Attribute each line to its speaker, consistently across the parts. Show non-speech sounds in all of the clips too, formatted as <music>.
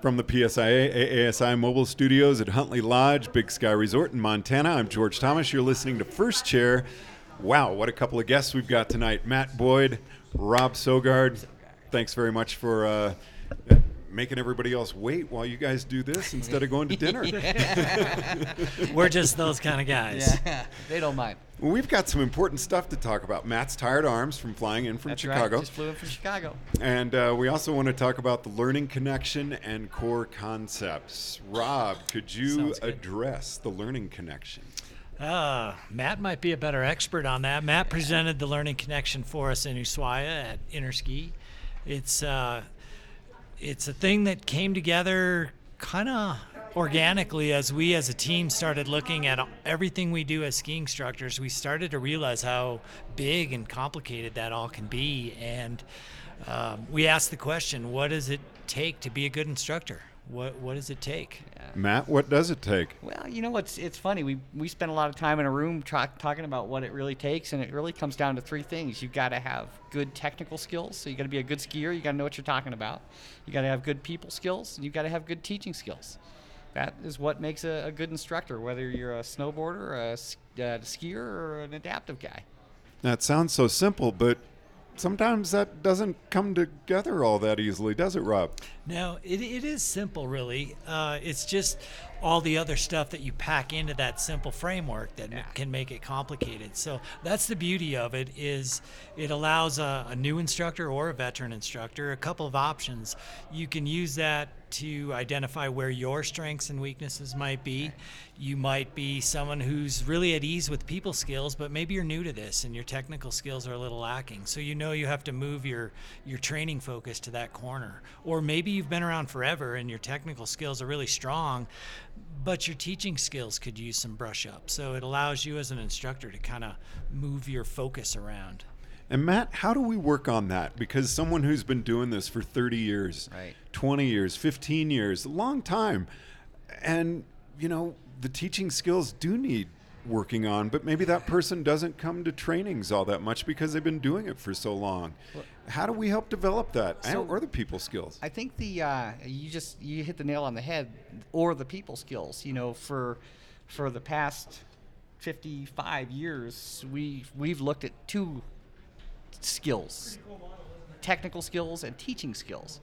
Speaker 1: From the PSIA AASI mobile studios at Huntley Lodge, Big Sky Resort in Montana, I'm George Thomas. You're listening to First Chair. Wow, what a couple of guests we've got tonight. Matt Boyd, Rob Sogard. Thanks very much for uh, making everybody else wait while you guys do this <laughs> instead of going to dinner. <laughs>
Speaker 2: We're just those kind of guys.
Speaker 3: Yeah, <laughs> they don't mind.
Speaker 1: Well, we've got some important stuff to talk about. Matt's tired arms from flying in from
Speaker 3: That's
Speaker 1: Chicago.
Speaker 3: right. Just flew in from Chicago.
Speaker 1: And uh, we also want to talk about the learning connection and core concepts. Rob, could you address the learning connection?
Speaker 2: Uh, Matt might be a better expert on that. Matt presented the learning connection for us in Ushuaia at Interski. It's uh, it's a thing that came together kind of organically as we as a team started looking at everything we do as ski instructors. We started to realize how big and complicated that all can be, and um, we asked the question: What does it take to be a good instructor? What what does it take?
Speaker 1: Matt, what does it take?
Speaker 3: Well, you know what's it's funny. We we spend a lot of time in a room tra- talking about what it really takes, and it really comes down to three things. You've got to have good technical skills, so you got to be a good skier. You got to know what you're talking about. You got to have good people skills, and you got to have good teaching skills. That is what makes a, a good instructor, whether you're a snowboarder, a, uh, skier, or an adaptive guy.
Speaker 1: That sounds so simple, but sometimes that doesn't come together all that easily, does it, Rob?
Speaker 2: No, it, it is simple, really. Uh, it's just all the other stuff that you pack into that simple framework that
Speaker 3: Yeah.
Speaker 2: can make it complicated. So that's the beauty of it is it allows a, a new instructor or a veteran instructor a couple of options. You can use that to identify where your strengths and weaknesses might be. You might be someone who's really at ease with people skills, but maybe you're new to this and your technical skills are a little lacking. So you know you have to move your your training focus to that corner. Or maybe you've been around forever and your technical skills are really strong, but your teaching skills could use some brush up. So it allows you as an instructor to kind of move your focus around.
Speaker 1: And Matt, how do we work on that? Because someone who's been doing this for 30 years,
Speaker 3: Right.
Speaker 1: 20 years, 15 years, a long time. And, you know, the teaching skills do need working on, but maybe that person doesn't come to trainings all that much because they've been doing it for so long. How do we help develop that
Speaker 3: So-
Speaker 1: or the people skills?
Speaker 3: I think the uh, you just you hit the nail on the head, or the people skills. You know, for for the past fifty five years, we we've looked at two skills, technical skills and teaching skills.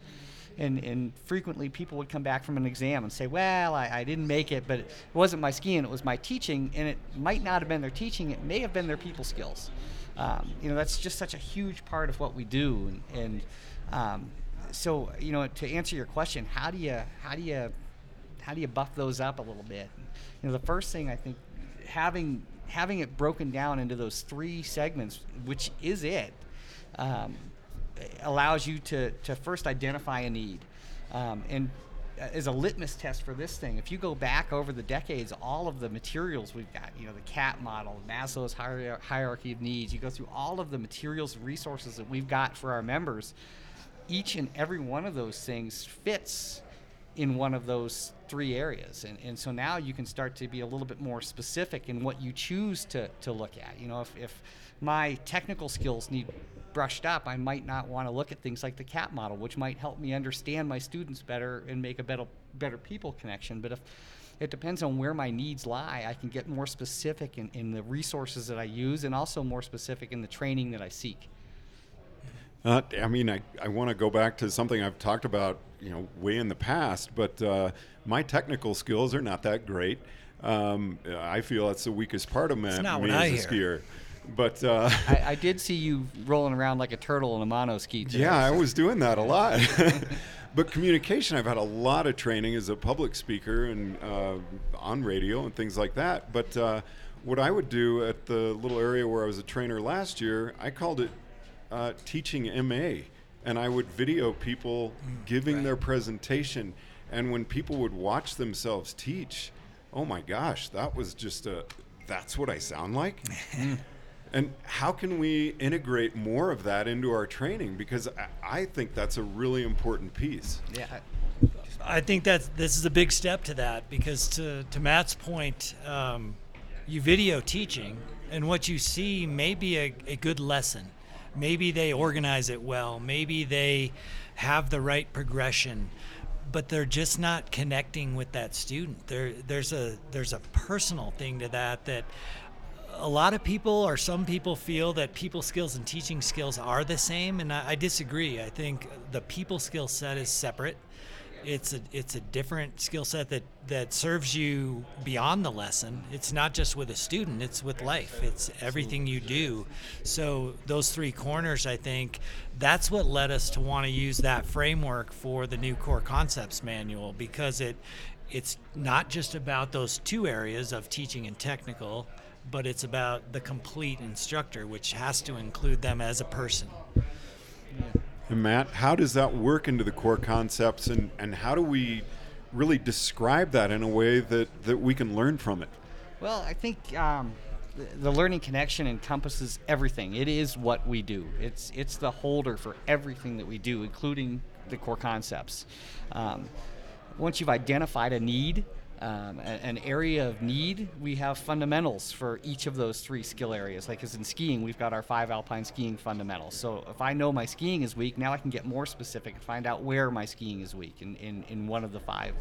Speaker 3: And, and frequently people would come back from an exam and say, well, I, I didn't make it, but it wasn't my skiing, it was my teaching. And it might not have been their teaching, it may have been their people skills. Um, you know, that's just such a huge part of what we do. And, and um, so, you know, to answer your question, how do you, how do you, how do you buff those up a little bit? You know, the first thing I think having having it broken down into those three segments, which is it, um, allows you to, to first identify a need. Um, and as a litmus test for this thing, if you go back over the decades, all of the materials we've got, you know, the CAP model, Maslow's hierarchy of needs, you go through all of the materials and resources that we've got for our members, each and every one of those things fits in one of those three areas. And, and so now you can start to be a little bit more specific in what you choose to, to look at. You know, if, if my technical skills need brushed up, I might not want to look at things like the CAP model, which might help me understand my students better and make a better, better people connection. But if it depends on where my needs lie, I can get more specific in, in the resources that I use and also more specific in the training that I seek.
Speaker 1: Uh, I mean, I, I want to go back to something I've talked about, you know, way in the past, but uh, my technical skills are not that great. Um, I feel that's the weakest part of me,
Speaker 2: not
Speaker 1: me
Speaker 2: what I
Speaker 1: as a
Speaker 2: hear.
Speaker 1: skier. But uh, <laughs>
Speaker 3: I, I did see you rolling around like a turtle in a mono ski today.
Speaker 1: yeah, I was doing that a <laughs> lot. <laughs> but communication, I've had a lot of training as a public speaker and uh, on radio and things like that. But uh, what I would do at the little area where I was a trainer last year, I called it uh, teaching MA. And I would video people giving their presentation. And when people would watch themselves teach, oh my gosh, that was just a, that's what I sound like? And how can we integrate more of that into our training? Because I- I think that's a really important piece.
Speaker 3: Yeah.
Speaker 2: I think that this is a big step to that because to, to Matt's point, um, you video teaching and what you see may be a, a good lesson. Maybe they organize it well. Maybe they have the right progression. but they're just not connecting with that student. There, there's a there's a personal thing to that that a lot of people or some people feel that people skills and teaching skills are the same, and I, I disagree. I think the people skill set is separate. It's a it's a different skill set that that serves you beyond the lesson. It's not just with a student; it's with life. It's everything you do. So those three corners, I think, that's what led us to want to use that framework for the new core concepts manual because it it's not just about those two areas of teaching and technical but it's about the complete instructor, which has to include them as a person.
Speaker 1: And Matt, how does that work into the core concepts, and, and how do we really describe that in a way that, that we can learn from it?
Speaker 3: Well, I think um, the, the learning connection encompasses everything. It is what we do. It's it's the holder for everything that we do, including the core concepts. Um, once you've identified a need, um, an area of need, we have fundamentals for each of those three skill areas. Like as in skiing, we've got our five alpine skiing fundamentals. So if I know my skiing is weak, now I can get more specific and find out where my skiing is weak in, in, in one of the five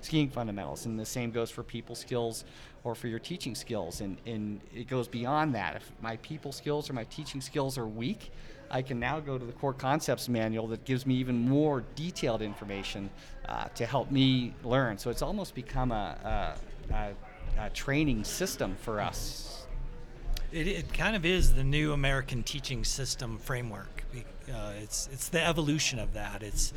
Speaker 3: skiing fundamentals. And the same goes for people skills or for your teaching skills. And, and it goes beyond that. If my people skills or my teaching skills are weak, I can now go to the core concepts manual that gives me even more detailed information uh, to help me learn. So it's almost become a, a, a, a training system for us.
Speaker 2: It, it, kind of is the new American teaching system framework. Uh, it's it's the evolution of that. It's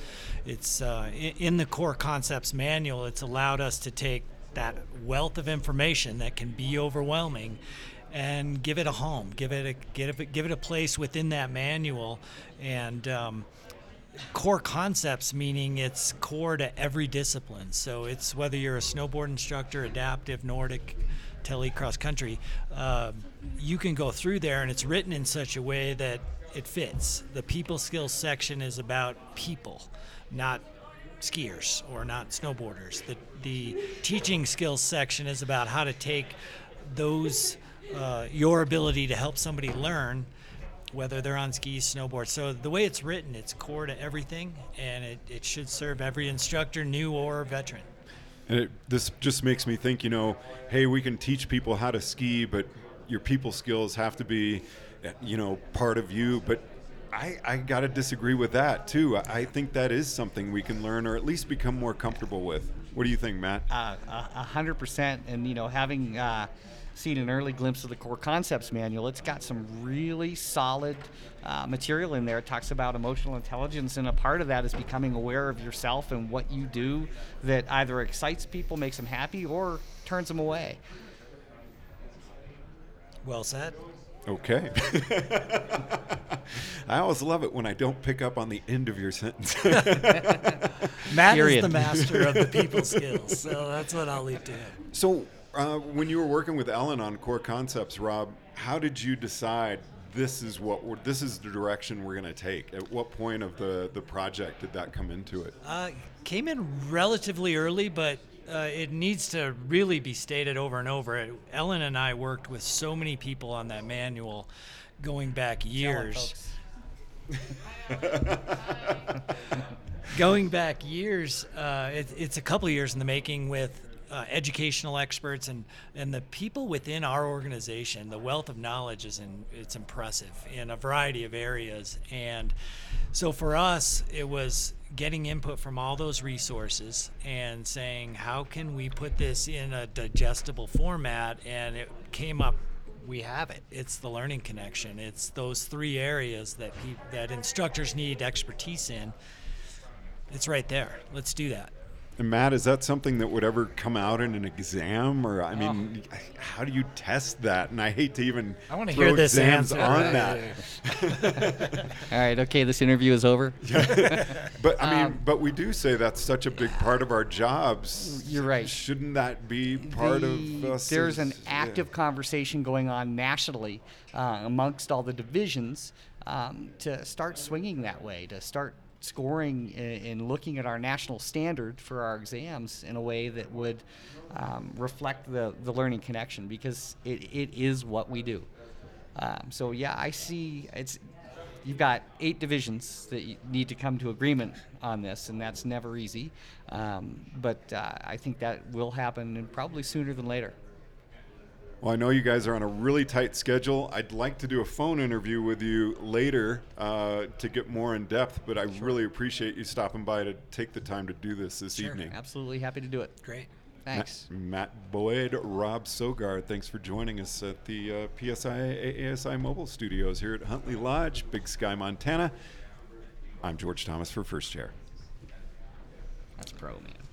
Speaker 2: it's uh, in, in the core concepts manual. It's allowed us to take that wealth of information that can be overwhelming and give it a home, give it a give it give it a place within that manual, and um, core concepts meaning it's core to every discipline. So it's whether you're a snowboard instructor, adaptive, Nordic, tele cross country, uh, you can go through there, and it's written in such a way that it fits. The people skills section is about people, not skiers or not snowboarders. The the teaching skills section is about how to take those uh, your ability to help somebody learn whether they're on skis, snowboard. So the way it's written, it's core to everything, and it, it should serve every instructor, new or veteran.
Speaker 1: And it, this just makes me think, you know, hey, we can teach people how to ski, but your people skills have to be, you know, part of you. But I, I got to disagree with that too. I think that is something we can learn or at least become more comfortable with. What do you think, Matt?
Speaker 3: Uh, a hundred percent. And you know, having uh, seen an early glimpse of the core concepts manual. It's got some really solid uh, material in there. It talks about emotional intelligence, and a part of that is becoming aware of yourself and what you do that either excites people, makes them happy, or turns them away.
Speaker 2: Well said.
Speaker 1: Okay. <laughs> I always love it when I don't pick up on the end of your sentence. <laughs>
Speaker 2: Matt Period. is the master of the people <laughs> skills, so that's what I'll leave to him.
Speaker 1: So, uh, when you were working with Ellen on core concepts, Rob, how did you decide this is what this is the direction we're going to take? At what point of the the project did that come into it?
Speaker 2: Uh, came in relatively early, but uh, it needs to really be stated over and over. Ellen and I worked with so many people on that manual, going back years. <laughs> going back years, uh, it, it's a couple years in the making with uh, educational experts and and the people within our organization the wealth of knowledge is in it's impressive in a variety of areas. And so for us it was getting input from all those resources and saying how can we put this in a digestible format? And it came up we have it. It's the learning connection. It's those three areas that pe- that instructors need expertise in. It's right there. Let's do that
Speaker 1: and Matt, is that something that would ever come out in an exam, or I mean, oh. how do you test that? And I hate to even
Speaker 2: I want to hear this answer
Speaker 1: on that. <laughs> <laughs>
Speaker 3: All right, okay, this interview is over. <laughs>
Speaker 1: but I mean, um, but we do say that's such a big part of our jobs.
Speaker 3: You're right.
Speaker 1: Shouldn't that be part the, of us?
Speaker 3: There's as, an active yeah. conversation going on nationally uh, amongst all the divisions um, to start swinging that way, to start scoring and looking at our national standard for our exams in a way that would um, reflect the, the learning connection because it, it is what we do. Um, so yeah, I see it's you've got eight divisions that need to come to agreement on this, and that's never easy. Um, but uh, I think that will happen, and probably sooner than later.
Speaker 1: Well, I know you guys are on a really tight schedule. I'd like to do a phone interview with you later uh, to get more in depth, but I really appreciate you stopping by to take the time to do this this
Speaker 2: Sure.
Speaker 1: evening.
Speaker 3: Absolutely happy to do it.
Speaker 2: Great.
Speaker 3: Thanks.
Speaker 1: Matt, Matt Boyd, Rob Sogard, thanks for joining us at the uh, PSIA AASI Mobile Studios here at Huntley Lodge, Big Sky, Montana. I'm George Thomas for First Chair.
Speaker 3: That's pro, man.